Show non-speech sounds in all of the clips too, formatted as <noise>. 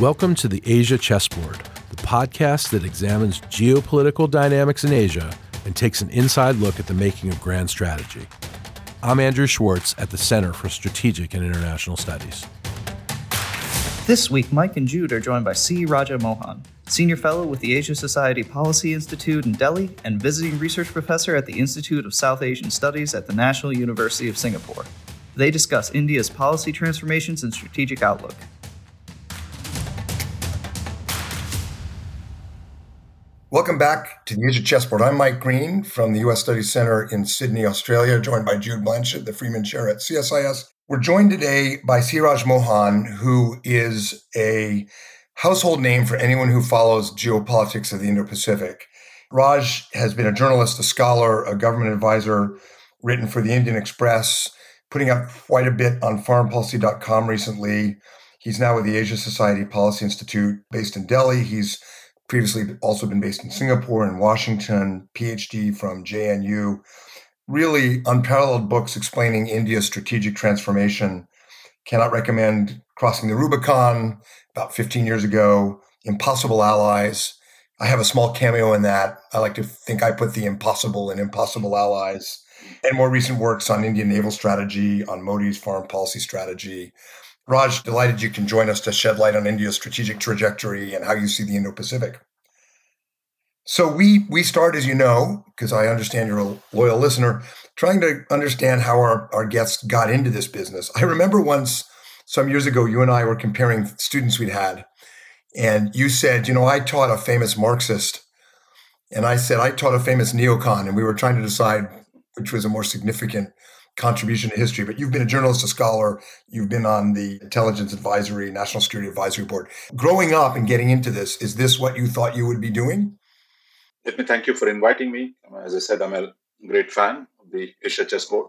Welcome to the Asia Chessboard, the podcast that examines geopolitical dynamics in Asia and takes an inside look at the making of grand strategy. I'm Andrew Schwartz at the Center for Strategic and International Studies. This week, Mike and Jude are joined by C. Raja Mohan, Senior Fellow with the Asia Society Policy Institute in Delhi and visiting research professor at the Institute of South Asian Studies at the National University of Singapore. They discuss India's policy transformations and strategic outlook. Welcome back to the Asia Chessboard. I'm Mike Green from the U.S. Studies Center in Sydney, Australia, joined by Jude Blanchette, the Freeman Chair at CSIS. We're joined today by Siraj Mohan, who is a household name for anyone who follows geopolitics of the Indo Pacific. Raj has been a journalist, a scholar, a government advisor, written for the Indian Express, putting up quite a bit on foreignpolicy.com recently. He's now with the Asia Society Policy Institute based in Delhi. He's previously also been based in Singapore and Washington, PhD from JNU. Really unparalleled books explaining India's strategic transformation. Cannot recommend Crossing the Rubicon about 15 years ago, Impossible Allies. I have a small cameo in that. I like to think I put the impossible in Impossible Allies. And more recent works on Indian naval strategy, on Modi's foreign policy strategy. Raj, delighted you can join us to shed light on India's strategic trajectory and how you see the Indo Pacific. So we we start, as you know, because I understand you're a loyal listener, trying to understand how our, our guests got into this business. I remember once some years ago, you and I were comparing students we'd had, and you said, you know, I taught a famous Marxist, and I said I taught a famous neocon, and we were trying to decide which was a more significant contribution to history, but you've been a journalist, a scholar, you've been on the Intelligence Advisory, National Security Advisory Board. Growing up and getting into this, is this what you thought you would be doing? Let me thank you for inviting me. As I said, I'm a great fan of the Asia Chessboard.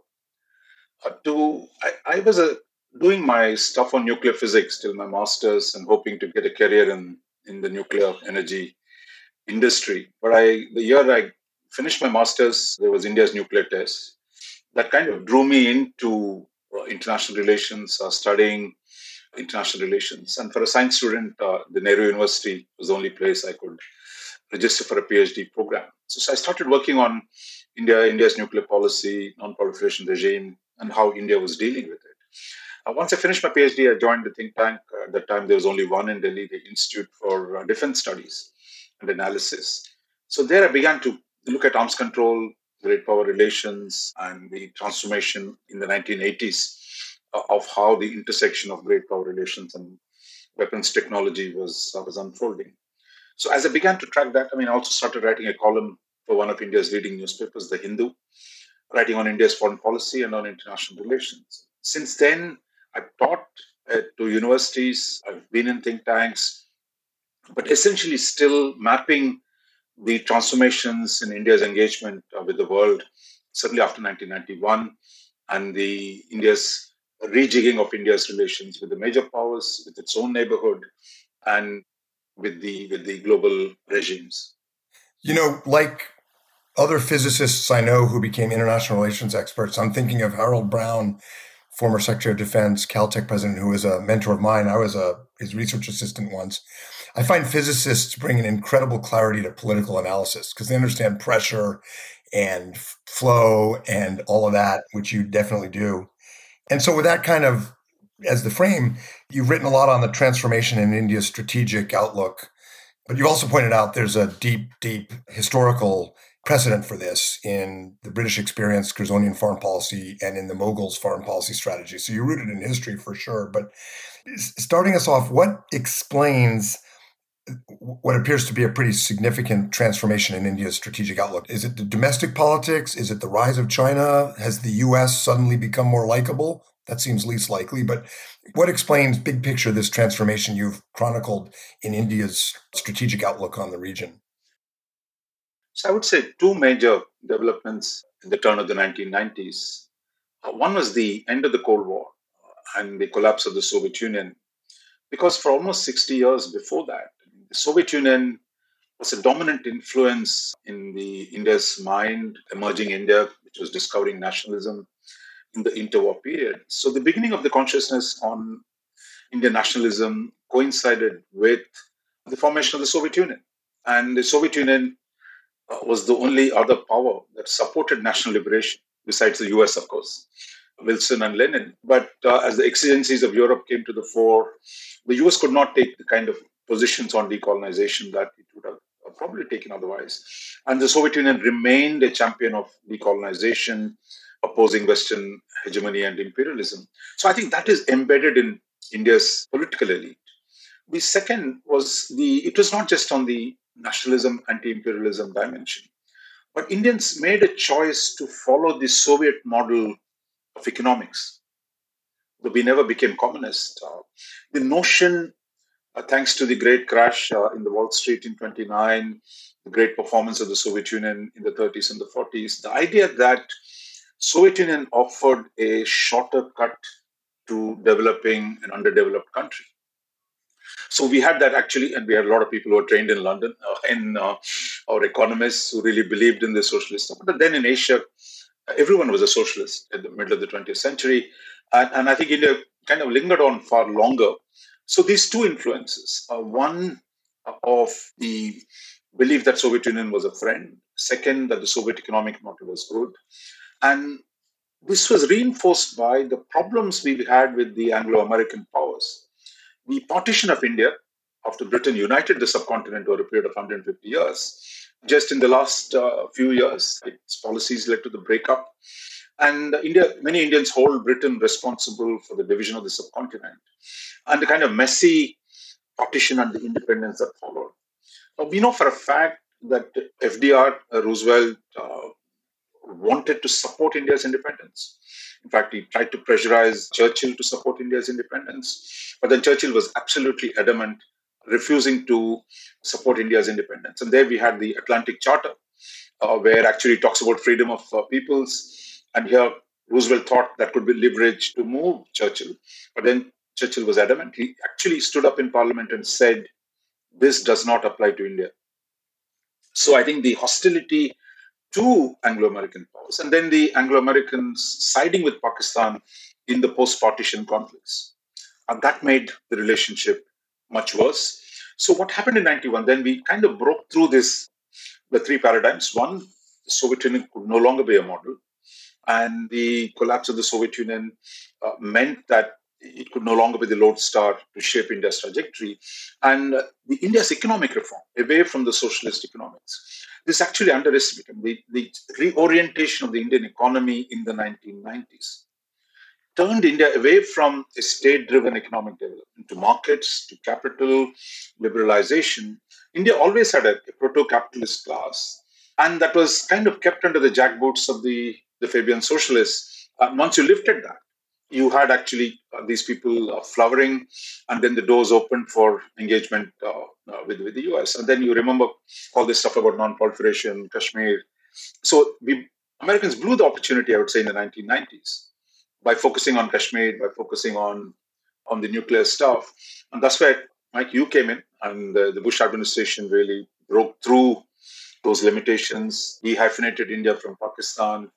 Uh, to, I, I was a, doing my stuff on nuclear physics till my master's and hoping to get a career in, in the nuclear energy industry. But I, the year I finished my master's, there was India's nuclear test that kind of drew me into uh, international relations, uh, studying international relations. And for a science student, uh, the Nehru University was the only place I could register for a PhD program. So, so I started working on India, India's nuclear policy, non-proliferation regime, and how India was dealing with it. Uh, once I finished my PhD, I joined the think tank. Uh, at that time, there was only one in Delhi, the Institute for uh, Defense Studies and Analysis. So there I began to look at arms control, great power relations and the transformation in the 1980s uh, of how the intersection of great power relations and weapons technology was, uh, was unfolding. So as I began to track that, I mean, I also started writing a column for one of India's leading newspapers, The Hindu, writing on India's foreign policy and on international relations. Since then, I've taught uh, to universities, I've been in think tanks, but essentially still mapping the transformations in India's engagement uh, with the world, certainly after 1991, and the India's rejigging of India's relations with the major powers, with its own neighborhood, and with the with the global regimes. You know, like other physicists I know who became international relations experts, I'm thinking of Harold Brown, former Secretary of Defense, Caltech president, who was a mentor of mine. I was a his research assistant once. I find physicists bring an incredible clarity to political analysis because they understand pressure and flow and all of that, which you definitely do. And so, with that kind of as the frame, you've written a lot on the transformation in India's strategic outlook, but you've also pointed out there's a deep, deep historical precedent for this in the British experience, Curzonian foreign policy, and in the Mughals' foreign policy strategy. So you're rooted in history for sure. But starting us off, what explains what appears to be a pretty significant transformation in India's strategic outlook. Is it the domestic politics? Is it the rise of China? Has the US suddenly become more likable? That seems least likely. But what explains, big picture, this transformation you've chronicled in India's strategic outlook on the region? So I would say two major developments in the turn of the 1990s. Uh, one was the end of the Cold War and the collapse of the Soviet Union. Because for almost 60 years before that, Soviet Union was a dominant influence in the India's mind, emerging India, which was discovering nationalism in the interwar period. So the beginning of the consciousness on Indian nationalism coincided with the formation of the Soviet Union. And the Soviet Union uh, was the only other power that supported national liberation, besides the US, of course, Wilson and Lenin. But uh, as the exigencies of Europe came to the fore, the US could not take the kind of positions on decolonization that it would have probably taken otherwise. And the Soviet Union remained a champion of decolonization, opposing Western hegemony and imperialism. So I think that is embedded in India's political elite. The second was the, it was not just on the nationalism, anti imperialism dimension, but Indians made a choice to follow the Soviet model of economics. We never became communist. Uh, the notion, thanks to the great crash uh, in the Wall Street in 29, the great performance of the Soviet Union in the 30s and the 40s, the idea that Soviet Union offered a shorter cut to developing an underdeveloped country. So we had that actually, and we had a lot of people who were trained in London, uh, in uh, our economists who really believed in the socialist. stuff. But then in Asia, everyone was a socialist in the middle of the 20th century, and, and I think India kind of lingered on far longer. So these two influences, uh, one of the belief that Soviet Union was a friend, second that the Soviet economic model was good, and this was reinforced by the problems we had with the Anglo-American powers. The partition of India after Britain united the subcontinent over a period of 150 years. Just in the last uh, few years, its policies led to the breakup. And India, many Indians hold Britain responsible for the division of the subcontinent and the kind of messy partition and the independence that followed. Now, we know for a fact that FDR, uh, Roosevelt, uh, wanted to support India's independence. In fact, he tried to pressurize Churchill to support India's independence. But then Churchill was absolutely adamant, refusing to support India's independence. And there we had the Atlantic Charter, uh, where actually talks about freedom of uh, peoples. And here Roosevelt thought that could be leverage to move Churchill. But then Churchill was adamant. He actually stood up in Parliament and said, this does not apply to India. So I think the hostility to Anglo American powers, and then the Anglo Americans siding with Pakistan in the post partition conflicts. And that made the relationship much worse. So, what happened in 91? Then we kind of broke through this the three paradigms. One, the Soviet Union could no longer be a model. And the collapse of the Soviet Union uh, meant that it could no longer be the lodestar to shape India's trajectory. And uh, the India's economic reform, away from the socialist economics, this actually underestimated the, the reorientation of the Indian economy in the 1990s turned India away from a state driven economic development to markets, to capital, liberalization. India always had a, a proto capitalist class, and that was kind of kept under the jackboots of the, the Fabian socialists. And once you lifted that, you had actually uh, these people uh, flowering, and then the doors opened for engagement uh, with, with the US. And then you remember all this stuff about non proliferation, Kashmir. So we Americans blew the opportunity, I would say, in the 1990s by focusing on Kashmir, by focusing on on the nuclear stuff. And that's where, Mike, you came in, and the, the Bush administration really broke through those limitations, dehyphenated India from Pakistan,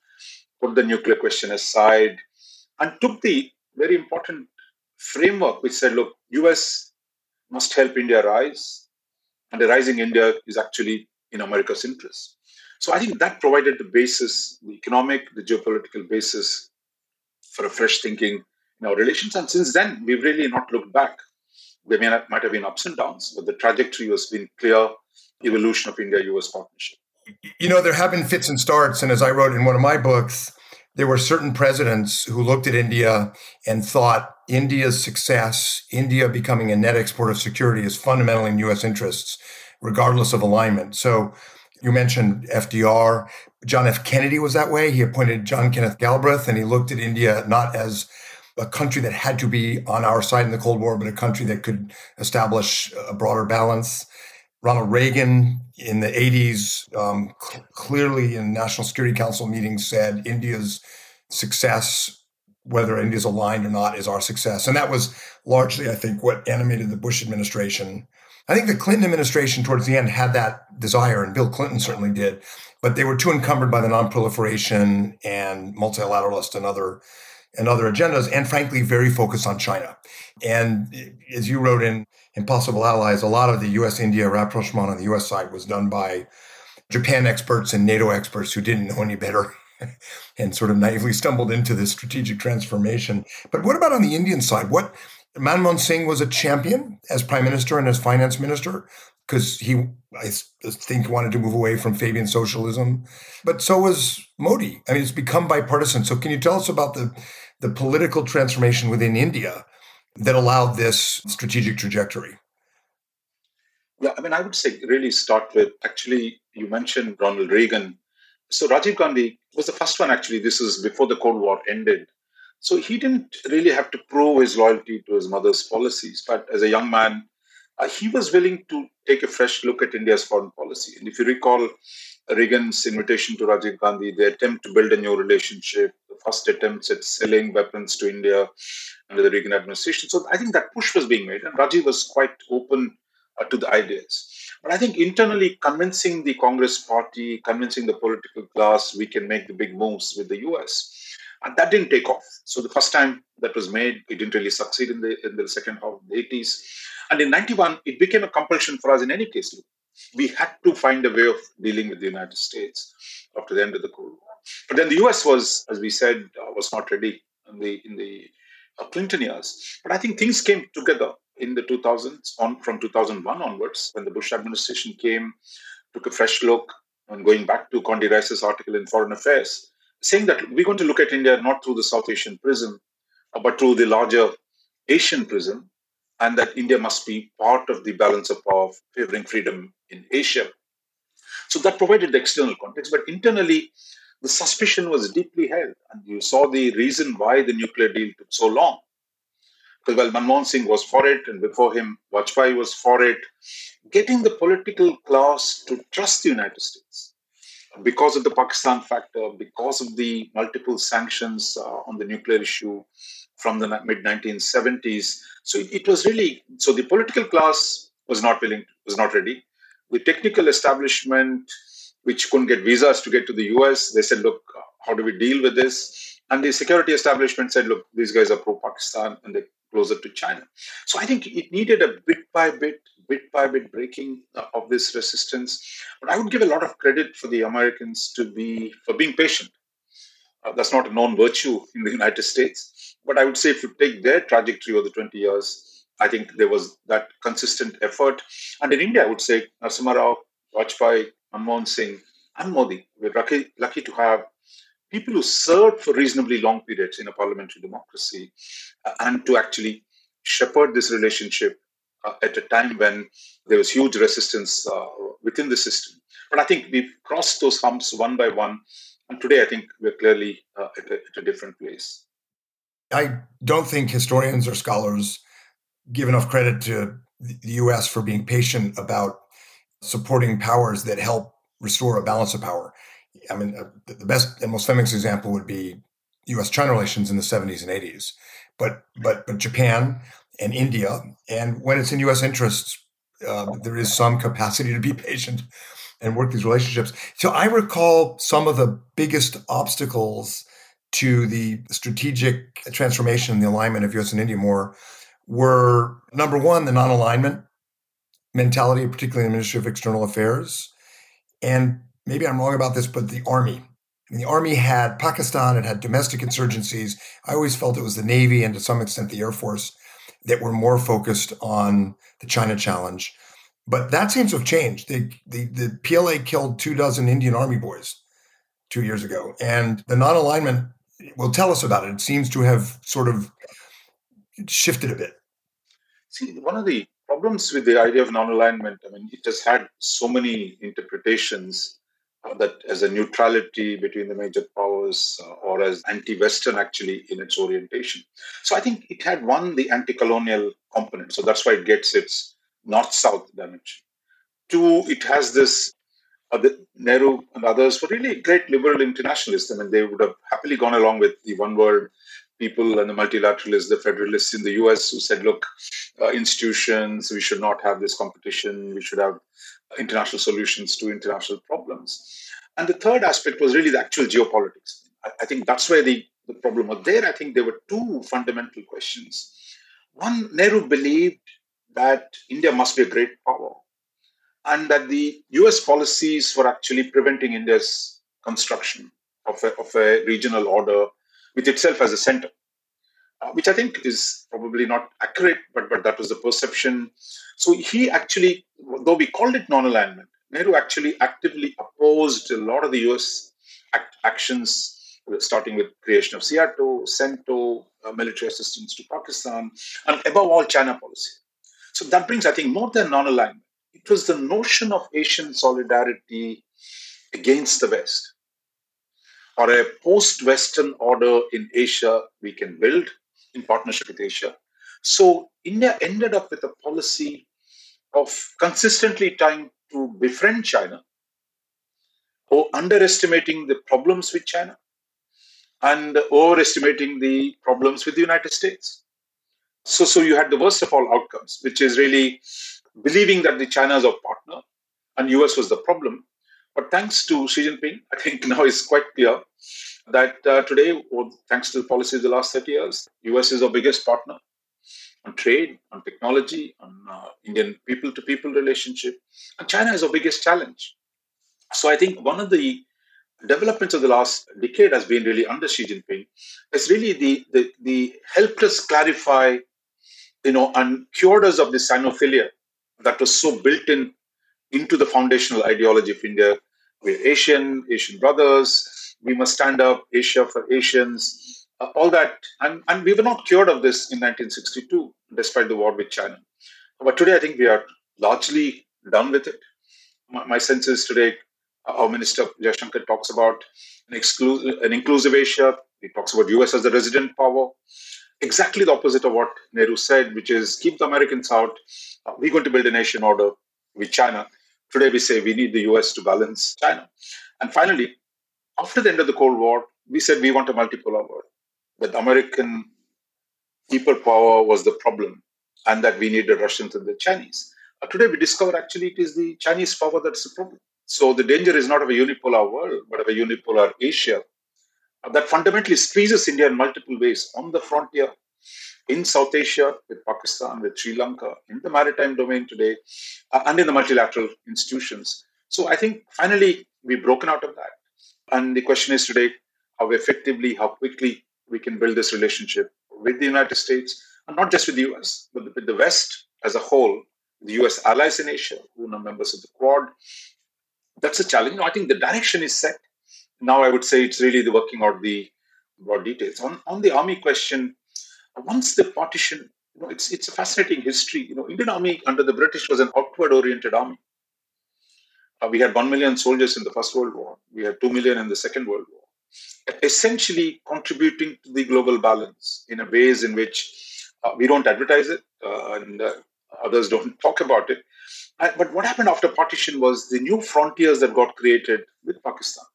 put the nuclear question aside, and took the very important framework which said, look, US must help India rise, and the rising India is actually in America's interest. So I think that provided the basis, the economic, the geopolitical basis for a fresh thinking in our relations. And since then, we've really not looked back. There may not, might have been ups and downs, but the trajectory has been clear evolution of India-US partnership. You know, there have been fits and starts, and as I wrote in one of my books, there were certain presidents who looked at India and thought India's success, India becoming a net exporter of security, is fundamentally in U.S. interests, regardless of alignment. So you mentioned FDR. John F. Kennedy was that way. He appointed John Kenneth Galbraith, and he looked at India not as a country that had to be on our side in the Cold War, but a country that could establish a broader balance. Ronald Reagan in the 80s, um, cl- clearly in National Security Council meetings, said India's success, whether India's aligned or not, is our success. And that was largely, I think, what animated the Bush administration. I think the Clinton administration towards the end had that desire, and Bill Clinton certainly did, but they were too encumbered by the nonproliferation and multilateralist and other and other agendas, and frankly, very focused on China. And as you wrote in impossible allies, a lot of the US India rapprochement on the US side was done by Japan experts and NATO experts who didn't know any better <laughs> and sort of naively stumbled into this strategic transformation. But what about on the Indian side? What Manmohan Singh was a champion as prime minister and as finance minister because he, I think, wanted to move away from Fabian socialism. But so was Modi. I mean, it's become bipartisan. So can you tell us about the the political transformation within India that allowed this strategic trajectory? Yeah, I mean, I would say really start with actually, you mentioned Ronald Reagan. So Rajiv Gandhi was the first one, actually. This is before the Cold War ended. So he didn't really have to prove his loyalty to his mother's policies. But as a young man, uh, he was willing to take a fresh look at India's foreign policy. And if you recall Reagan's invitation to Rajiv Gandhi, the attempt to build a new relationship, the first attempts at selling weapons to India under the Reagan administration. So I think that push was being made, and Rajiv was quite open uh, to the ideas. But I think internally convincing the Congress party, convincing the political class, we can make the big moves with the US. And that didn't take off. So the first time that was made, it didn't really succeed in the in the second half of the 80s. And in 91, it became a compulsion for us in any case. We had to find a way of dealing with the United States after the end of the Cold War. But then the US was, as we said, uh, was not ready in the in the Clinton years. But I think things came together in the 2000s, on from 2001 onwards, when the Bush administration came, took a fresh look, and going back to Condi Rice's article in Foreign Affairs, saying that we're going to look at India not through the South Asian prism, uh, but through the larger Asian prism, and that India must be part of the balance of power favoring freedom in Asia. So that provided the external context, but internally, the suspicion was deeply held. And you saw the reason why the nuclear deal took so long. Because while Manmohan Singh was for it, and before him, Vajpayee was for it, getting the political class to trust the United States because of the Pakistan factor, because of the multiple sanctions uh, on the nuclear issue from the mid 1970s. So it, it, was really so the political class was not willing, was not ready. The technical establishment which couldn't get visas to get to the US. They said, look, how do we deal with this? And the security establishment said, look, these guys are pro Pakistan and they're closer to China. So I think it needed a bit by bit, bit by bit breaking of this resistance. But I would give a lot of credit for the Americans to be for being patient. Uh, that's not a known virtue in the United States. But I would say if you take their trajectory over the 20 years, I think there was that consistent effort. And in India, I would say Narasimha Rao, Vajpayee, Manmohan Singh, and Modi. We're lucky, lucky to have people who served for reasonably long periods in a parliamentary democracy uh, and to actually shepherd this relationship uh, at a time when there was huge resistance uh, within the system. But I think we've crossed those humps one by one. And today, I think we're clearly uh, at a, at a different place. I don't think historians or scholars give enough credit to the US for being patient about supporting powers that help restore a balance of power. I mean, uh, the best and most famous example would be U.S.-China relations in the 70s and 80s, but but but Japan and India, and when it's in U.S. interests, uh, there is some capacity to be <laughs> patient and work these relationships. So I recall some of the biggest obstacles to the strategic transformation and the alignment of U.S. and India more were number one, the non-alignment mentality, particularly in the Ministry of External Affairs. And maybe I'm wrong about this, but the army. Mean, the army had Pakistan, it had domestic insurgencies. I always felt it was the Navy and to some extent the Air Force that were more focused on the China challenge. But that seems to have changed. The, the, the PLA killed two dozen Indian Army boys two years ago. And the non alignment will tell us about it. It seems to have sort of shifted a bit. See, one of the problems with the idea of non-alignment. I mean, it has had so many interpretations uh, that as a neutrality between the major powers uh, or as anti-Western actually in its orientation. So I think it had one, the anti-colonial component. So that's why it gets its north-south dimension. Two, it has this uh, the Nehru and others were really great liberal internationalists. I mean, they would have happily gone along with the one world people and the multilateralists, the federalists in the US who said, look, uh, institutions, we should not have this competition, we should have international solutions to international problems. And the third aspect was really the actual geopolitics. I, I think that's where the, the problem was. There, I think there were two fundamental questions. One, Nehru believed that India must be a great power and that the US policies were actually preventing India's construction of a, of a regional order with itself as a center, uh, which I think is probably not accurate, but, but that was the perception. So he actually, though we called it non alignment, Nehru actually actively opposed a lot of the US act- actions, starting with creation of SEATO, CENTO, uh, military assistance to Pakistan, and above all, China policy. So that brings, I think, more than non alignment it was the notion of Asian solidarity against the West or a post Western order in Asia we can build in partnership with Asia. So India ended up with a policy of consistently trying to befriend China or underestimating the problems with China and overestimating the problems with the United States. So, so you had the worst of all outcomes, which is really believing that the China is our partner and US was the problem. But thanks to Xi Jinping, I think <laughs> now it's quite clear that uh, today, thanks to the policies of the last 30 years, US is our biggest partner on trade, on technology, on uh, Indian people to people relationship. And China is our biggest challenge. So I think one of the developments of the last decade has been really under Xi Jinping is really the, the, the helped us clarify, you know, and cured us of the Sinophilia that was so built in into the foundational ideology of India. We're Asian, Asian brothers. We must stand up, Asia for Asians, uh, all that. And, and we were not cured of this in 1962, despite the war with China. But today, I think we are largely done with it. My, my sense is today, uh, our Minister Jaishankar talks about an, an inclusive Asia. He talks about US as the resident power. Exactly the opposite of what Nehru said, which is keep the Americans out, uh, we're going to build a nation order with China. Today, we say we need the US to balance China. And finally, after the end of the Cold War, we said we want a multipolar world, But American people power was the problem and that we need the Russians and the Chinese. Uh, today, we discover actually it is the Chinese power that's the problem. So the danger is not of a unipolar world, but of a unipolar Asia that fundamentally squeezes India in multiple ways on the frontier, in South Asia with Pakistan, with Sri Lanka, in the maritime domain today, uh, and in the multilateral institutions. So I think finally we've broken out of that. And the question is today how effectively, how quickly we can build this relationship with the United States, and not just with the US, but with the West as a whole, the US allies in Asia, who are members of the Quad. That's a challenge. I think the direction is set. Now I would say it's really the working out the broad details. On, on the army question, once the partition, you know, it's it's a fascinating history. You know, Indian Army under the British was an outward-oriented army. Uh, we had one million soldiers in the First World War. We had two million in the Second World War. Essentially contributing to the global balance in a ways in which uh, we don't advertise it uh, and uh, others don't <laughs> talk about it. Uh, but what happened after partition was the new frontiers that got created with Pakistan.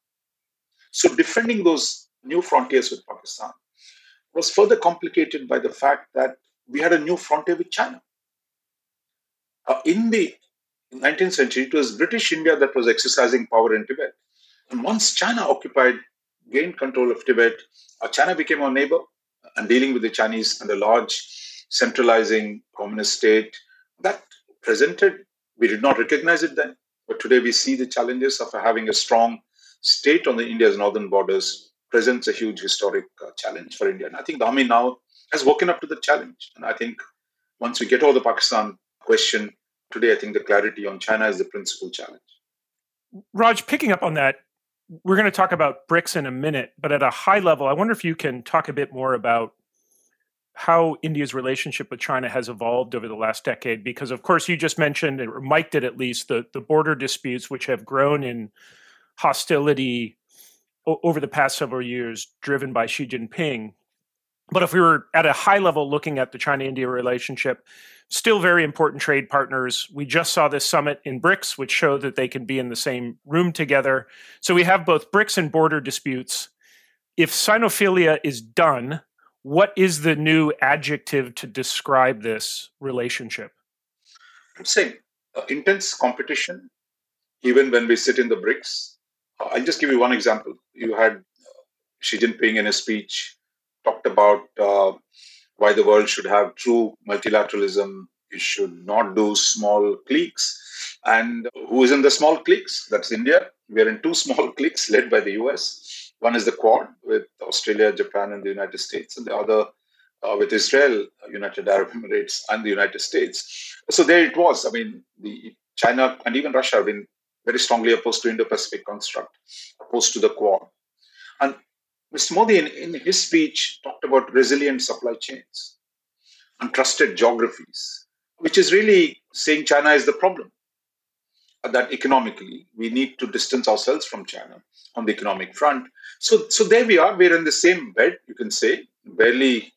So defending those new frontiers with Pakistan was further complicated by the fact that we had a new frontier with China. Uh, in the 19th century, it was British India that was exercising power in Tibet. And once China occupied, gained control of Tibet, uh, China became our neighbor and dealing with the Chinese and a large centralizing communist state that presented, we did not recognize it then, but today we see the challenges of having a strong state on the India's northern borders presents a huge historic uh, challenge for India. And I think the army now has woken up to the challenge. And I think once we get over the Pakistan question, today I think the clarity on China is the principal challenge. Raj, picking up on that, we're going to talk about BRICS in a minute, but at a high level, I wonder if you can talk a bit more about how India's relationship with China has evolved over the last decade. Because, of course, you just mentioned, or Mike did at least, the, the border disputes, which have grown in hostility over the past several years driven by Xi Jinping. But if we were at a high level looking at the China India relationship, still very important trade partners. We just saw this summit in BRICS, which showed that they can be in the same room together. So we have both BRICS and border disputes. If Sinophilia is done, what is the new adjective to describe this relationship? I'm saying uh, intense competition, even when we sit in the BRICS, I'll just give you one example. You had Xi Jinping in a speech talked about uh, why the world should have true multilateralism, You should not do small cliques. And who is in the small cliques? That's India. We are in two small <laughs> cliques led by the US. One is the Quad with Australia, Japan, and the United States, and the other uh, with Israel, United Arab Emirates, and the United States. So there it was. I mean, the China and even Russia have been very strongly opposed to Indo-Pacific construct, opposed to the Quad. And Mr. Modi, in, in his speech, talked about resilient supply chains and trusted geographies, which is really saying China is the problem. That economically, we need to distance ourselves from China on the economic front. So, so there we are. We're in the same bed, you can say, barely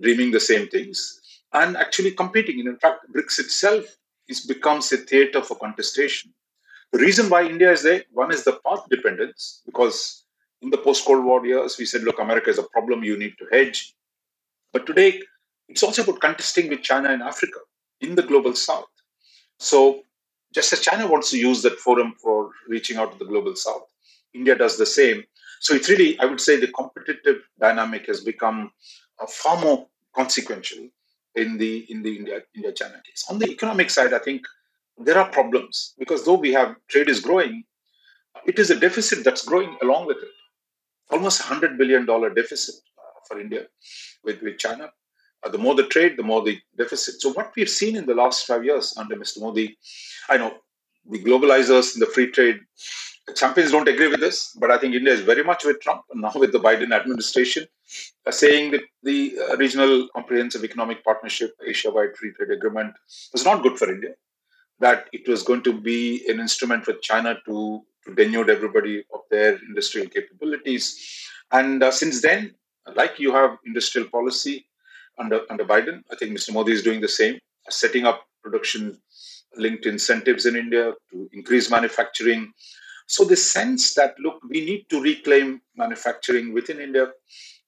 dreaming the same things and actually competing. And in fact, BRICS itself is becomes a theater for contestation. The reason why India is there, one is the path dependence, because in the post-Cold War years, we said, look, America is a problem, you need to hedge. But today, it's also about contesting with China and Africa in the global south. So just as China wants to use that forum for reaching out to the global south, India does the same. So it's really, I would say, the competitive dynamic has become uh, far more consequential in the in the India India China case. On the economic side, I think there are problems because though we have trade is growing, it is a deficit that's growing along with it. Almost hundred billion dollar deficit uh, for India with with China. Uh, the more the trade, the more the deficit. So what we've seen in the last five years under Mr. Modi, I know the globalizers in the free trade champions don't agree with this, but I think India is very much with Trump and now with the Biden administration, uh, saying that the uh, regional comprehensive economic partnership, Asia-wide free trade agreement, was not good for India. That it was going to be an instrument for China to, to denude everybody of their industrial capabilities. And uh, since then, like you have industrial policy under under Biden, I think Mr. Modi is doing the same, setting up production linked incentives in India to increase manufacturing, so the sense that look, we need to reclaim manufacturing within India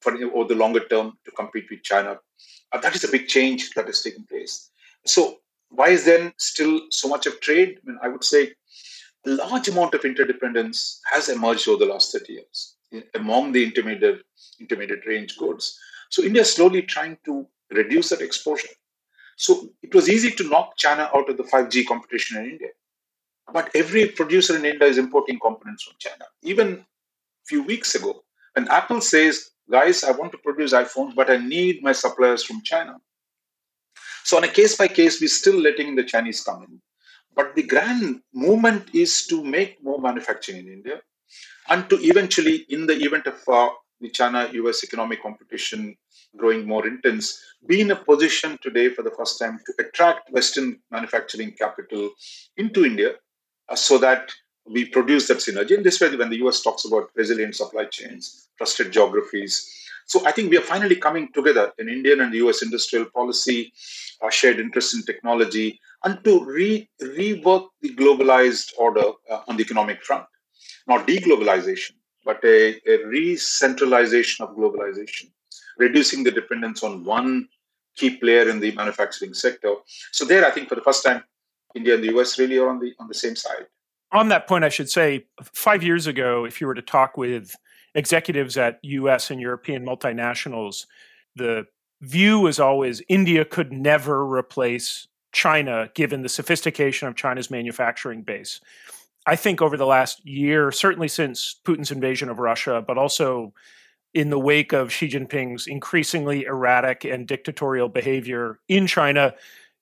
for over the longer term to compete with China. Uh, that is a big change that is taking place. So why is then still so much of trade? I, mean, I would say a large amount of interdependence has emerged over the last 30 years among the intermediate intermediate range goods. So India is slowly trying to reduce that exposure. So it was easy to knock China out of the 5G competition in India. But every producer in India is importing components from China. Even a few weeks ago, when Apple says, guys, I want to produce iPhones, but I need my suppliers from China. So on a case by case, we're still letting the Chinese come in. But the grand movement is to make more manufacturing in India and to eventually, in the event of uh, the China US economic competition growing more intense, be in a position today for the first time to attract Western manufacturing capital into India uh, so that we produce that synergy. And this way, when the US talks about resilient supply chains, trusted geographies, so I think we are finally coming together in Indian and US industrial policy, our shared interest in technology, and to re- rework the globalized order uh, on the economic front. Not deglobalization, but a, a re-centralization of globalization, reducing the dependence on one key player in the manufacturing sector. So there, I think for the first time, India and the US really are on the on the same side. On that point, I should say, five years ago, if you were to talk with executives at US and European multinationals, the view was always India could never replace China given the sophistication of China's manufacturing base. I think over the last year, certainly since Putin's invasion of Russia, but also in the wake of Xi Jinping's increasingly erratic and dictatorial behavior in China,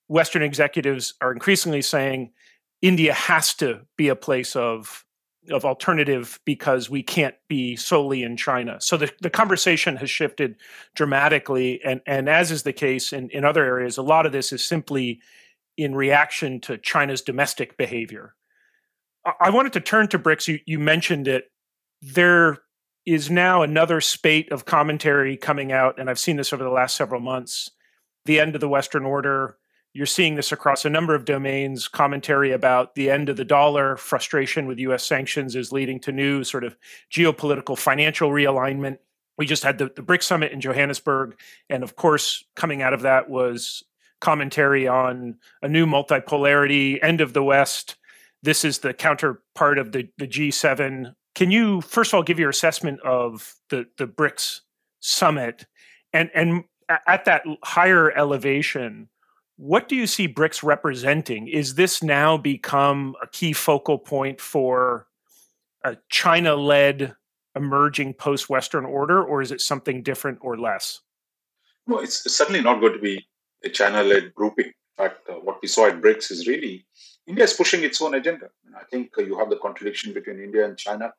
Western executives are increasingly saying India has to be a place of of alternative because we can't be solely in China. So the, the conversation has shifted dramatically. And, and as is the case in, in other areas, a lot of this is simply in reaction to China's domestic behavior. I, wanted to turn to BRICS. You, you mentioned it. There is now another spate of commentary coming out, and I've seen this over the last several months. The end of the Western order, you're seeing this across a number of domains. Commentary about the end of the dollar, frustration with US sanctions is leading to new sort of geopolitical financial realignment. We just had the, the BRICS summit in Johannesburg. And of course, coming out of that was commentary on a new multipolarity, end of the West. This is the counterpart of the, the G7. Can you, first of all, give your assessment of the, the BRICS summit? And, and at that higher elevation, what do you see BRICS representing? Is this now become a key focal point for a China led emerging post Western order, or is it something different or less? No, it's certainly not going to be a China led grouping. In fact, uh, what we saw at BRICS is really India is pushing its own agenda. And I think uh, you have the contradiction between India and China,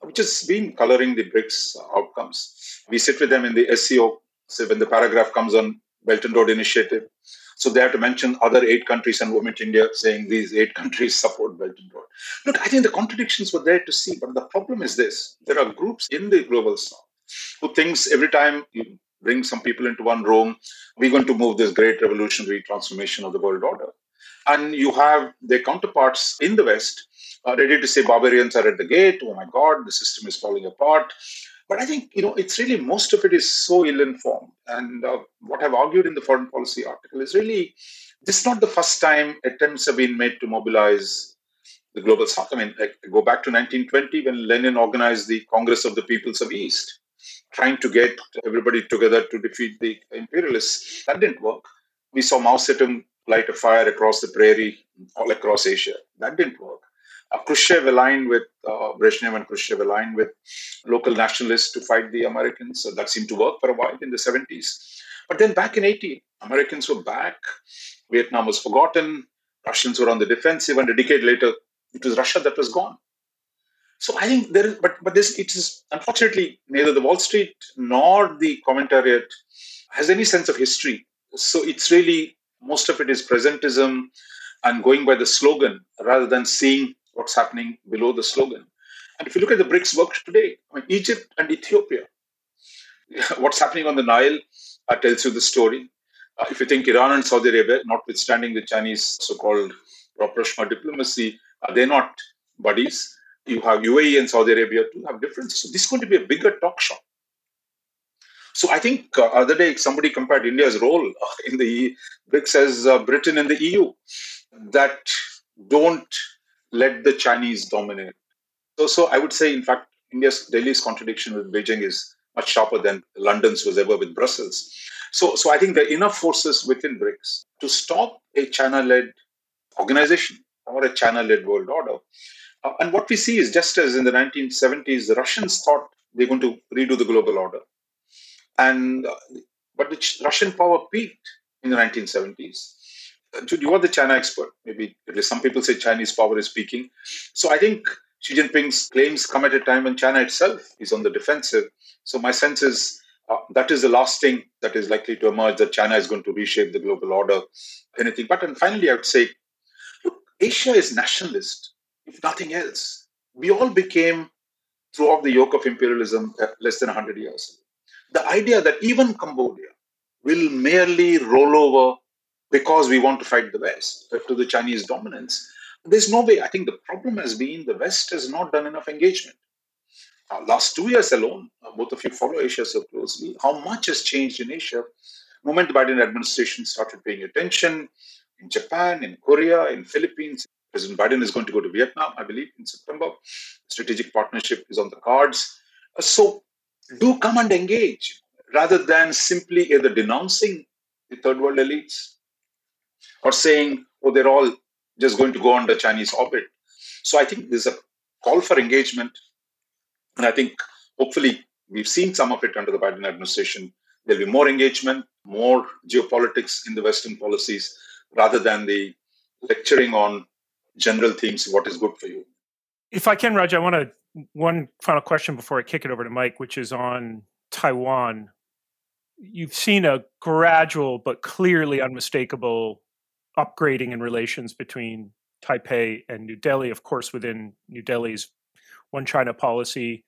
which has been coloring the BRICS outcomes. We sit with them in the SCO. So when the paragraph comes on Belt and Road Initiative, so they have to mention other eight countries and omit India, saying these eight <laughs> countries support Belt and Road. Look, I think the contradictions were there to see, but the problem is this: there are groups in the global south who thinks every time you bring some people into one room, we're going to move this great revolutionary transformation of the world order. And you have their counterparts in the West uh, ready to say barbarians are at the gate. Oh my God, the system is falling apart. But I think you know it's really most of it is so ill-informed. And uh, what I've argued in the foreign policy article is really this is not the first time attempts have been made to mobilize the global south. I mean, go back to 1920 when Lenin organized the Congress of the Peoples of East, trying to get everybody together to defeat the imperialists. That didn't work. We saw Mao Zedong light a fire across the prairie, all across Asia. That didn't work. Uh, Khrushchev aligned with uh, Brezhnev and Khrushchev aligned with local nationalists to fight the Americans. So that seemed to work for a while in the 70s. But then back in 80, Americans were back. Vietnam was forgotten. Russians were on the defensive. And a decade later, it was Russia that was gone. So I think there is, but but this it is unfortunately neither the Wall Street nor the commentariat has any sense of history. So it's really most of it is presentism and going by the slogan rather than seeing what's happening below the slogan. And if you look at the BRICS work today, I mean, Egypt and Ethiopia, <laughs> what's happening on the Nile uh, tells you the story. Uh, if you think Iran and Saudi Arabia, notwithstanding the Chinese so-called rapprochement diplomacy, uh, they're not buddies. You have UAE and Saudi Arabia to have differences. So this is going to be a bigger talk shop. So I think uh, other day somebody compared India's role in the BRICS as uh, Britain in the EU that don't let the Chinese dominate. So, so I would say, in fact, India's Delhi's contradiction with Beijing is much sharper than London's was ever with Brussels. So, so I think there are enough forces within BRICS to stop a China-led organization or a China-led world order. Uh, and what we see is just as in the 1970s, the Russians thought they're going to redo the global order. And uh, but the Russian power peaked in the 1970s. Jude, you are the China expert. Maybe some people say Chinese power is peaking. So I think Xi Jinping's claims come at a time when China itself is on the defensive. So my sense is uh, that is the last thing that is likely to emerge that China is going to reshape the global order, anything. But and finally, I would say, look, Asia is nationalist, if nothing else. We all became throughout the yoke of imperialism uh, less than 100 years. The idea that even Cambodia will merely roll over because we want to fight the West, to the Chinese dominance. There's no way. I think the problem has been the West has not done enough engagement. Uh, last two years alone, uh, both of you follow Asia so closely, how much has changed in Asia? The moment the Biden administration started paying attention in Japan, in Korea, in Philippines, President Biden is going to go to Vietnam, I believe, in September. Strategic partnership is on the cards. Uh, so do come and engage rather than simply either denouncing the third world elites or saying, oh, they're all just going to go under Chinese orbit. So I think there's a call for engagement. And I think hopefully we've seen some of it under the Biden administration. There'll be more engagement, more geopolitics in the Western policies rather than the lecturing on general themes, what is good for you. If I can, Raj, I want to one final question before I kick it over to Mike, which is on Taiwan. You've seen a gradual but clearly unmistakable upgrading in relations between Taipei and New Delhi. Of course, within New Delhi's one China policy,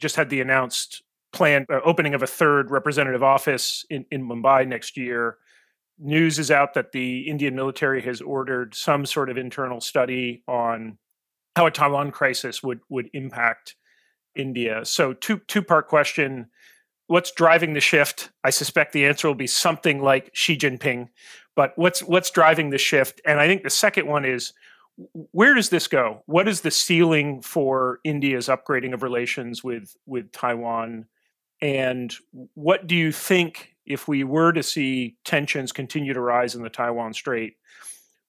just had the announced plan uh, opening of a third representative office in, in Mumbai next year. News is out that the Indian military has ordered some sort of internal study on how a Taiwan crisis would would impact India. So two two part question what's driving the shift? I suspect the answer will be something like Xi Jinping. But what's what's driving the shift? And I think the second one is where does this go? What is the ceiling for India's upgrading of relations with with Taiwan? And what do you think if we were to see tensions continue to rise in the Taiwan Strait,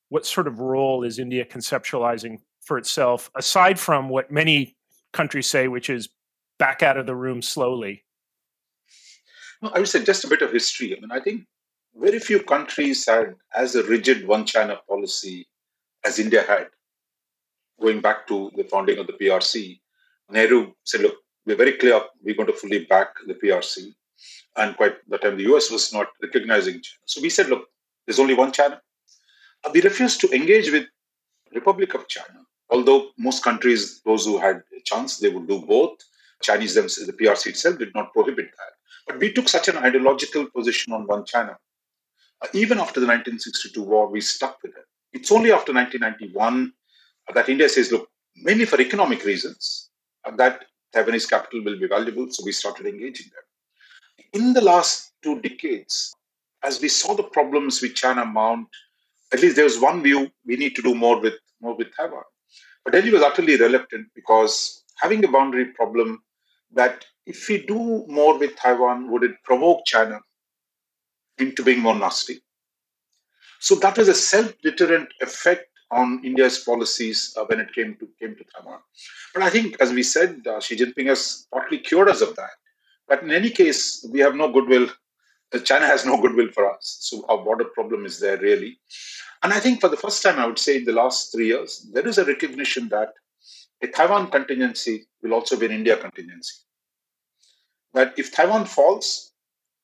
what sort of role is India conceptualizing for itself, aside from what many countries say, which is back out of the room slowly? No, I would say just a bit of history. I mean, I think very few countries had as a rigid one China policy as India had, going back to the founding of the PRC. Nehru said, look, we're very clear we're going to fully back the PRC. And quite the time the US was not recognizing China. So we said, look, there's only one China. Uh, we refused to engage with Republic of China. Although most countries, those who had a chance, they would do both. Chinese themselves, the PRC itself did not prohibit that. But we took such an ideological position on one China. Uh, even after the 1962 war, we stuck with it. It's only after 1991 that India says, look, mainly for economic reasons, uh, that Taiwanese capital will be valuable. So we started engaging them. In the last two decades, as we saw the problems with China mount, at least there was one view we need to do more with more with Taiwan. But Delhi was utterly reluctant because having a boundary problem that if we do more with Taiwan, would it provoke China into being more nasty? So that was a self-deterrent effect on India's policies uh, when it came to came to Taiwan. But I think, as we said, uh, Xi Jinping has partly cured us of that. But in any case, we have no goodwill. China has no goodwill for us. So our border problem is there really. And I think for the first time, I would say in the last three years, there is a recognition that a Taiwan contingency will also be an India contingency. That if Taiwan falls,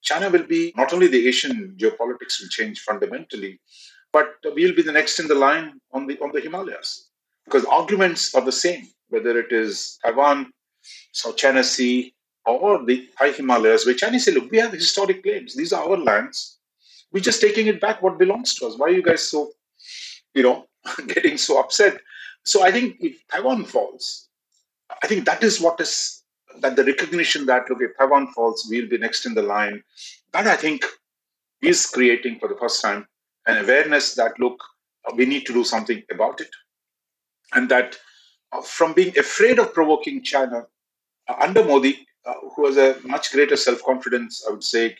China will be not only the Asian geopolitics will change fundamentally, but we'll be the next in the line on the on the Himalayas because arguments are the same whether it is Taiwan, South China Sea, or the High Himalayas, where Chinese say, look, we have historic claims. These are our lands. We're just taking it back what belongs to us. Why are you guys so, you know, <laughs> getting so upset? So I think if Taiwan falls, I think that is what is that the recognition that look, if Taiwan falls, we'll be next in the line. That I think is creating for the first time an awareness that look, we need to do something about it, and that uh, from being afraid of provoking China uh, under Modi, uh, who has a much greater self confidence, I would say,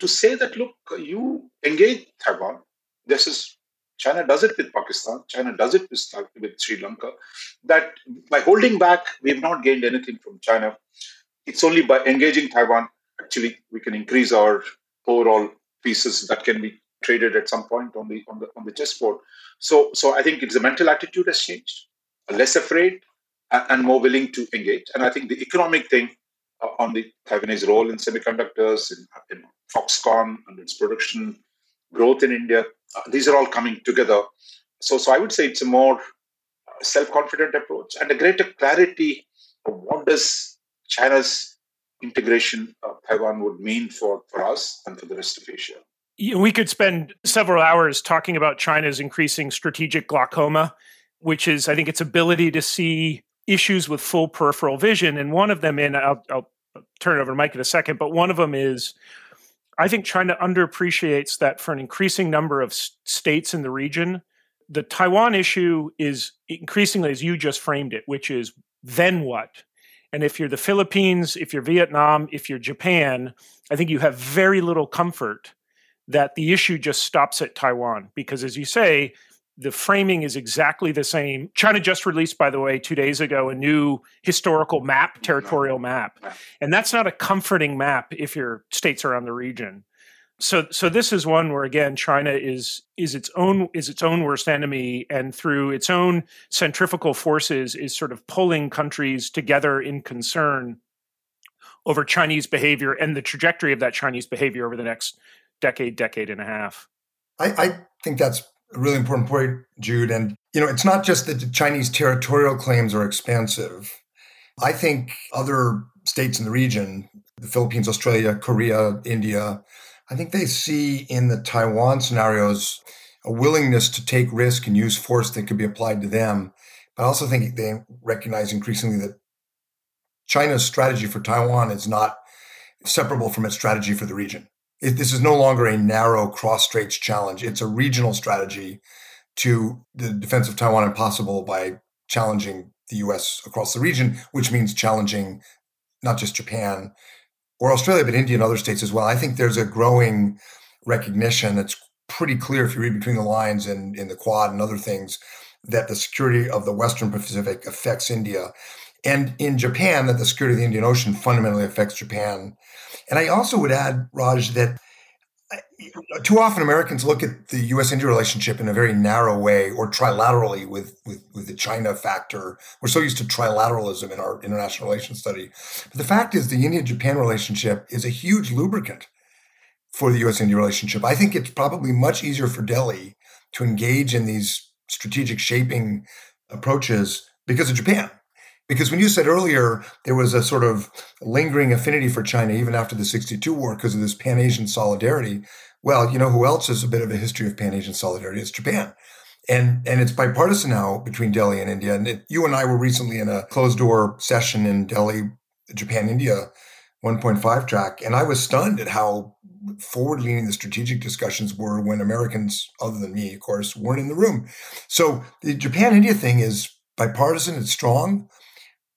to say that look, you engage Taiwan. This is China does it with Pakistan. China does it with, Sri Lanka. That by holding back, we have not gained anything from China. It's only by engaging Taiwan actually we can increase our overall pieces that can be traded at some point on the on the on the chessboard. So so I think it's the mental attitude has changed, less afraid and, more willing to engage. And I think the economic thing on the Taiwanese role in semiconductors, in, in Foxconn and its production growth in India, uh, these are all coming together. So so I would say it's a more uh, self-confident approach and a greater clarity of what does China's integration of Taiwan would mean for, for us and for the rest of Asia we could spend several hours talking about China's increasing strategic glaucoma, which is, I think, its ability to see issues with full peripheral vision. And one of them, and I'll, I'll turn it over to Mike in a second, but one of them is I think China underappreciates that for an increasing number of states in the region, the Taiwan issue is increasingly, as you just framed it, which is then what? And if you're the Philippines, if you're Vietnam, if you're Japan, I think you have very little comfort that the issue just stops at Taiwan because, as you say, the framing is exactly the same. China just released, by the way, two days ago, a new historical map, territorial map, and that's not a comforting map if your states are on the region. So, so this is one where again, China is is its own is its own worst enemy, and through its own centrifugal forces, is sort of pulling countries together in concern over Chinese behavior and the trajectory of that Chinese behavior over the next decade, decade and a half. I, I think that's a really important point, Jude. And, you know, it's not just that the Chinese territorial claims are expansive. I think other states in the region, the Philippines, Australia, Korea, India, I think they see in the Taiwan scenarios a willingness to take risk and use force that could be applied to them. But I also think they recognize increasingly that China's strategy for Taiwan is not separable from its strategy for the region it, this is no longer a narrow cross straits challenge. It's a regional strategy to the defense of Taiwan impossible by challenging the U.S. across the region, which means challenging not just Japan, or Australia, but India and other states as well. I think there's a growing recognition that's pretty clear if you read between the lines in, in the Quad and other things that the security of the Western Pacific affects India. And in Japan, that the security of the Indian Ocean fundamentally affects Japan. And I also would add, Raj, that uh, too often Americans look at the U.S. India relationship in a very narrow way or trilaterally with, with, with the China factor. We're so used to trilateralism in our international relations study. But the fact is, the India Japan relationship is a huge lubricant for the U.S. India relationship. I think it's probably much easier for Delhi to engage in these strategic shaping approaches because of Japan. Because when you said earlier there was a sort of lingering affinity for China even after the 62 war because of this Pan Asian solidarity, well, you know who else has a bit of a history of Pan Asian solidarity? It's Japan. And, and it's bipartisan now between Delhi and India. And it, you and I were recently in a closed door session in Delhi, Japan, India 1.5 track. And I was stunned at how forward leaning the strategic discussions were when Americans, other than me, of course, weren't in the room. So the Japan India thing is bipartisan, it's strong,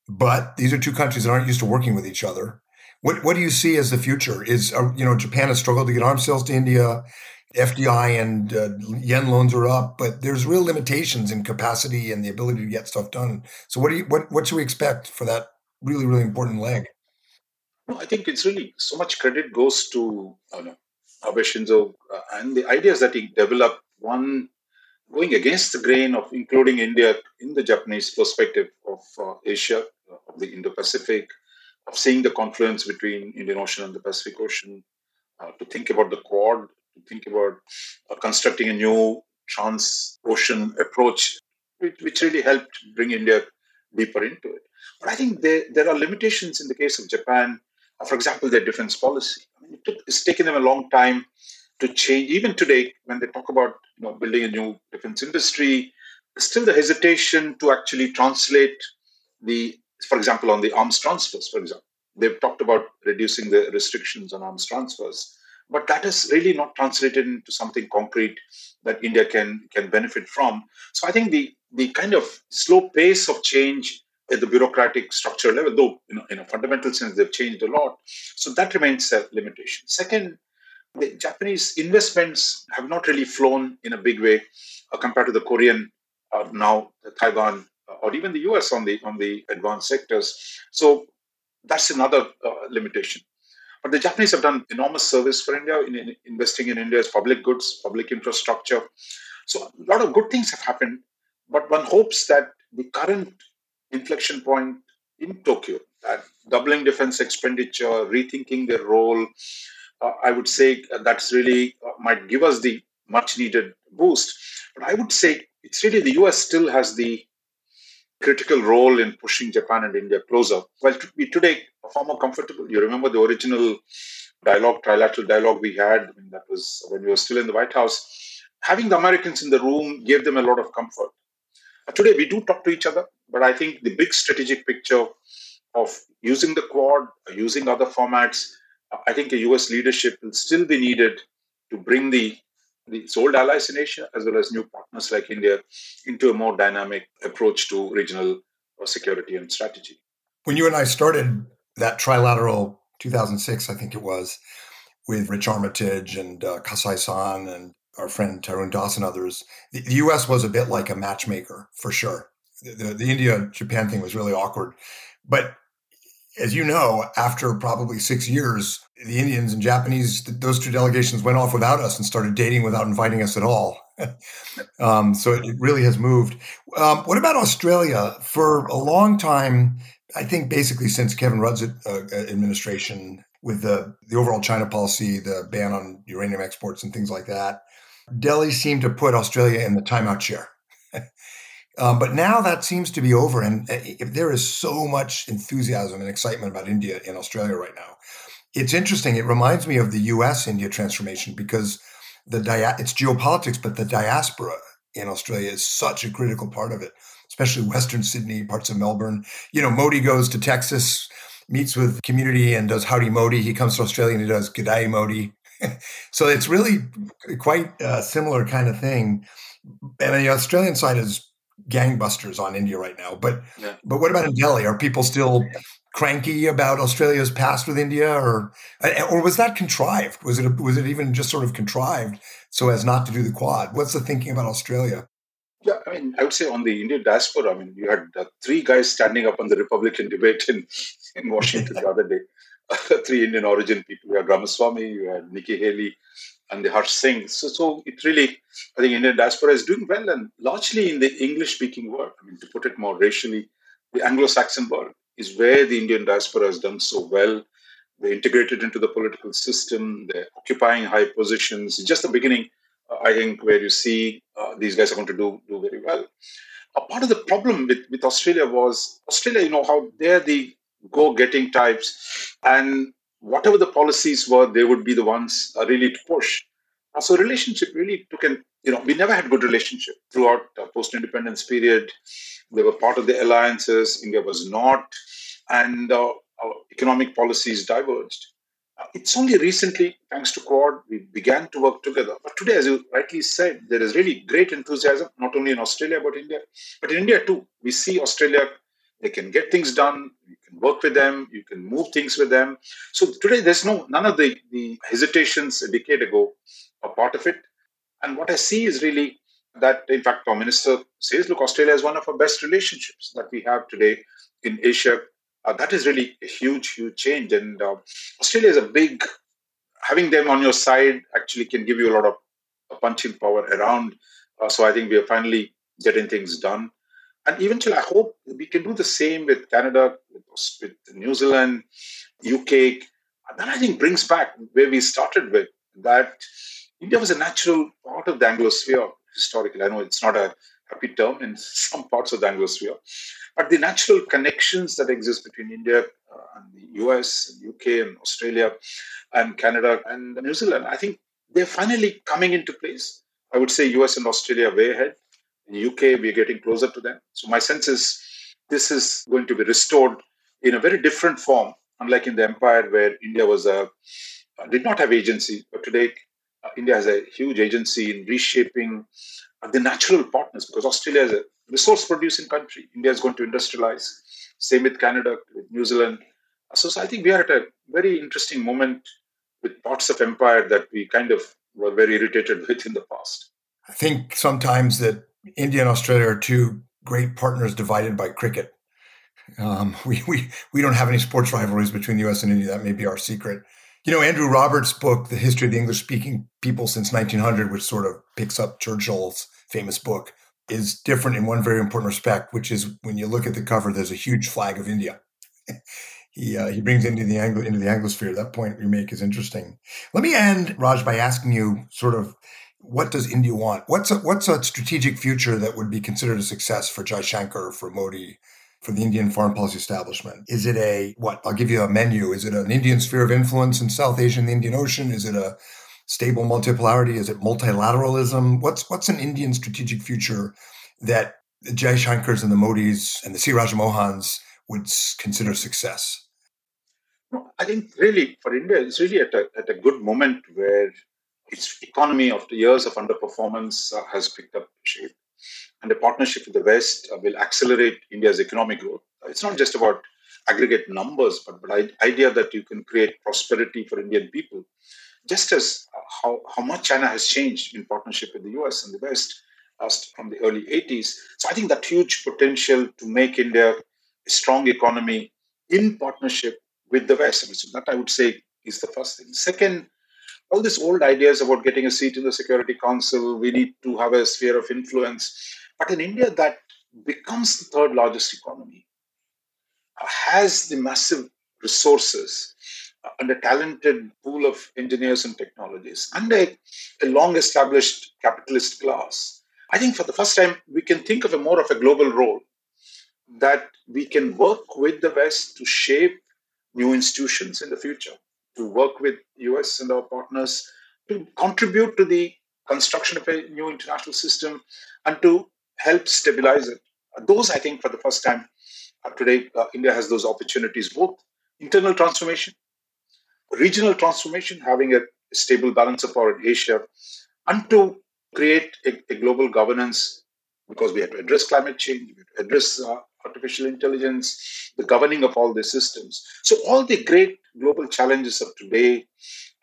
but these are two countries that aren't used to working with each other. What, what do you see as the future? Is, uh, you know, Japan has struggled to get arms sales to India. FDI and uh, yen loans are up, but there's real limitations in capacity and the ability to get stuff done. So, what do you what what should we expect for that really really important leg? No, I think it's really so much credit goes to uh, know, Abe Shinzo uh, and the ideas that he developed. One going against the grain of including India in the Japanese perspective of uh, Asia, of the Indo-Pacific, of seeing the confluence between Indian Ocean and the Pacific Ocean, uh, to think about the Quad, to think about uh, constructing a new trans-ocean approach, which, which really helped bring India deeper into it. But I think there, there are limitations in the case of Japan for example, their defense policy. I mean, it's taken them a long time to change. Even today, when they talk about you know, building a new defense industry, still the hesitation to actually translate the, for example, on the arms transfers, for example. They've talked about reducing the restrictions on arms transfers, but that is really not translated into something concrete that India can can benefit from. So I think the the kind of slow pace of change at the bureaucratic structure level, though you know, in a fundamental sense they've changed a lot. So that remains a limitation. Second, the Japanese investments have not really flown in a big way uh, compared to the Korean, uh, now the Taiwan, or even the US on the on the advanced sectors. So that's another uh, limitation. But the Japanese have done enormous service for India in, in investing in India's public goods, public infrastructure. So a lot of good things have happened. But one hopes that the current inflection point in Tokyo, doubling defense expenditure, rethinking their role. Uh, I would say that's really uh, might give us the much needed boost. But I would say it's really the US still has the critical role in pushing Japan and India closer. Well, we today are far more comfortable. You remember the original dialogue, trilateral dialogue we had, that was when we were still in the White House. Having the Americans in the room gave them a lot of comfort. Today, we do talk to each other. But I think the big strategic picture of using the Quad, using other formats, I think a US leadership will still be needed to bring the the old allies in Asia as well as new partners like India into a more dynamic approach to regional uh, security and strategy. When you and I started that trilateral 2006, I think it was, with Rich Armitage and uh, Kasai San and our friend Tarun Das and others, the, the US was a bit like a matchmaker for sure the, the India Japan thing was really awkward. But as you know, after probably six years, the Indians and Japanese, those two delegations went off without us and started dating without inviting us at all. <laughs> um, so it really has moved. Um, what about Australia? For a long time, I think basically since Kevin Rudd's uh, administration, with the, the overall China policy, the ban on uranium exports and things like that, Delhi seemed to put Australia in the timeout chair. Um, but now that seems to be over, and uh, if there is so much enthusiasm and excitement about India in Australia right now, it's interesting. It reminds me of the U.S. India transformation because the dia- it's geopolitics, but the diaspora in Australia is such a critical part of it, especially Western Sydney, parts of Melbourne. You know, Modi goes to Texas, meets with community, and does Howdy Modi. He comes to Australia and he does G'day Modi. <laughs> so it's really quite a similar kind of thing. And the Australian side is gangbusters on India right now. But yeah. but what about in Delhi? Are people still cranky about Australia's past with India, or or was that contrived? Was it was it even just sort of contrived so as not to do the Quad? What's the thinking about Australia? Yeah, I mean, I would say on the Indian diaspora, I mean, you had uh, three guys standing up on the Republican debate in, in Washington the other day. <laughs> three Indian origin people. You had Ramaswamy, you had Nikki Haley, and the Harsh Singh. So, so it really, I think Indian diaspora is doing well and largely in the English speaking world. I mean, to put it more racially, the Anglo Saxon world is where the Indian diaspora has done so well. They're integrated into the political system, they're occupying high positions. Just the beginning, uh, I think, where you see uh, these guys are going to do, do very well. A part of the problem with, with Australia was Australia, you know, how they're the go getting types. And whatever the policies were, they would be the ones uh, really to push. Uh, so relationship really took an, you know, we never had good relationship throughout post-independence period. They were part of the alliances. India was not. And uh, our economic policies diverged. Uh, it's only recently, thanks to Quad, we began to work together. But today, as you rightly said, there is really great enthusiasm, not only in Australia, but India. But in India too, we see Australia they can get things done. Work with them. You can move things with them. So today, there's no none of the, the hesitations a decade ago are part of it. And what I see is really that, in fact, our minister says, look, Australia is one of our best relationships that we have today in Asia. Uh, that is really a huge, huge change. And uh, Australia is a big, having them on your side actually can give you a lot of punching power around. Uh, so I think we are finally getting things done. And eventually, I hope we can do the same with Canada, with, New Zealand, UK. And that I think brings back where we started with that India was a natural part of the Anglosphere historically. I know it's not a happy term in <laughs> some parts of the Anglosphere, but the natural connections that exist between India uh, and the US, and UK, and Australia, and Canada and New Zealand, I think they're finally coming into place. I would say US and Australia way ahead. In UK, we are getting closer to them. So my sense is this is going to be restored in a very different form, unlike in the empire where India was a uh, did not have agency, but today uh, India has a huge agency in reshaping uh, the natural partners because Australia is a resource producing country. India is going to industrialize. Same with Canada, with New Zealand. So, so I think we are at a very interesting moment with parts of empire that we kind of were very irritated <laughs> with in the past. I think sometimes that India and Australia are two great partners divided by cricket. Um, <laughs> we, we, we don't have any sports rivalries between the US and India. That may be our secret. You know, Andrew Roberts' book, The History of the English Speaking People Since 1900, which sort of picks up Churchill's famous book, is different in one very important respect, which is when you look at the cover, there's a huge flag of India. <laughs> he uh, he brings into the Anglo into the Anglosphere. That point you make is interesting. Let me end, Raj, by asking you sort of what does India want? What's a, what's a strategic future that would be considered a success for Jaishankar, for Modi, for the Indian foreign policy establishment? Is it a what? I'll give you a menu. Is it an Indian sphere of influence in South Asia and the Indian Ocean? Is it a stable multipolarity? Is it multilateralism? What's what's an Indian strategic future that the Jaishankars and the Modis and the C. Mohans would consider success? I think really for India, it's really at a, at a good moment where its economy, after years of underperformance, uh, has picked up shape. And a partnership with the West uh, will accelerate India's economic growth. It's not just about aggregate numbers, but the idea that you can create prosperity for Indian people. Just as uh, how, how much China has changed in partnership with the US and the West uh, from the early 80s. So I think that huge potential to make India a strong economy in partnership with the West. So that I would say is the first thing. Second, all these old ideas about getting a seat in the Security Council, we need to have a sphere of influence. But in India, that becomes the third largest economy, uh, has the massive resources uh, and a talented pool of engineers and technologies, and a, a long established capitalist class. I think for the first time, we can think of a more of a global role that we can work with the West to shape new institutions in the future to work with US and our partners to contribute to the construction of a new international system and to help stabilize it. Those, I think, for the first time uh, today, uh, India has those opportunities, both internal transformation, regional transformation, having a stable balance of power in Asia, and to create a, a global governance because we have to address climate change, we have to address uh, artificial intelligence, the governing of all these systems. So, all the great global challenges of today,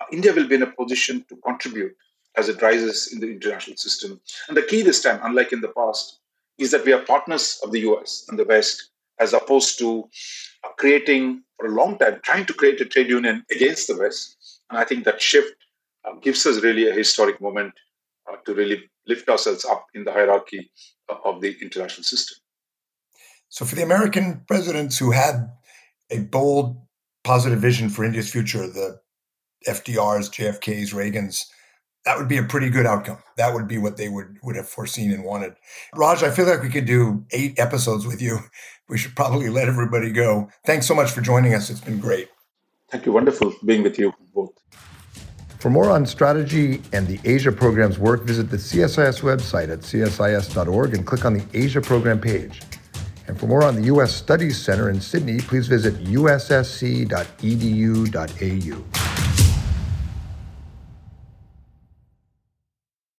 uh, India will be in a position to contribute as it rises in the international system. And the key this time, unlike in the past, is that we are partners of the US and the West, as opposed to uh, creating, for a long time, trying to create a trade union against the West. And I think that shift uh, gives us really a historic moment to really lift ourselves up in the hierarchy of the international system. So, for the American presidents who had a bold, positive vision for India's future, the FDRs, JFKs, Reagans, that would be a pretty good outcome. That would be what they would would have foreseen and wanted. Raj, I feel like we could do eight episodes with you. We should probably let everybody go. Thanks so much for joining us. It's been great. Thank you. Wonderful being with you both. For more on strategy and the Asia program's work, visit the CSIS website at csis.org and click on the Asia program page. And for more on the U.S. Studies Center in Sydney, please visit ussc.edu.au.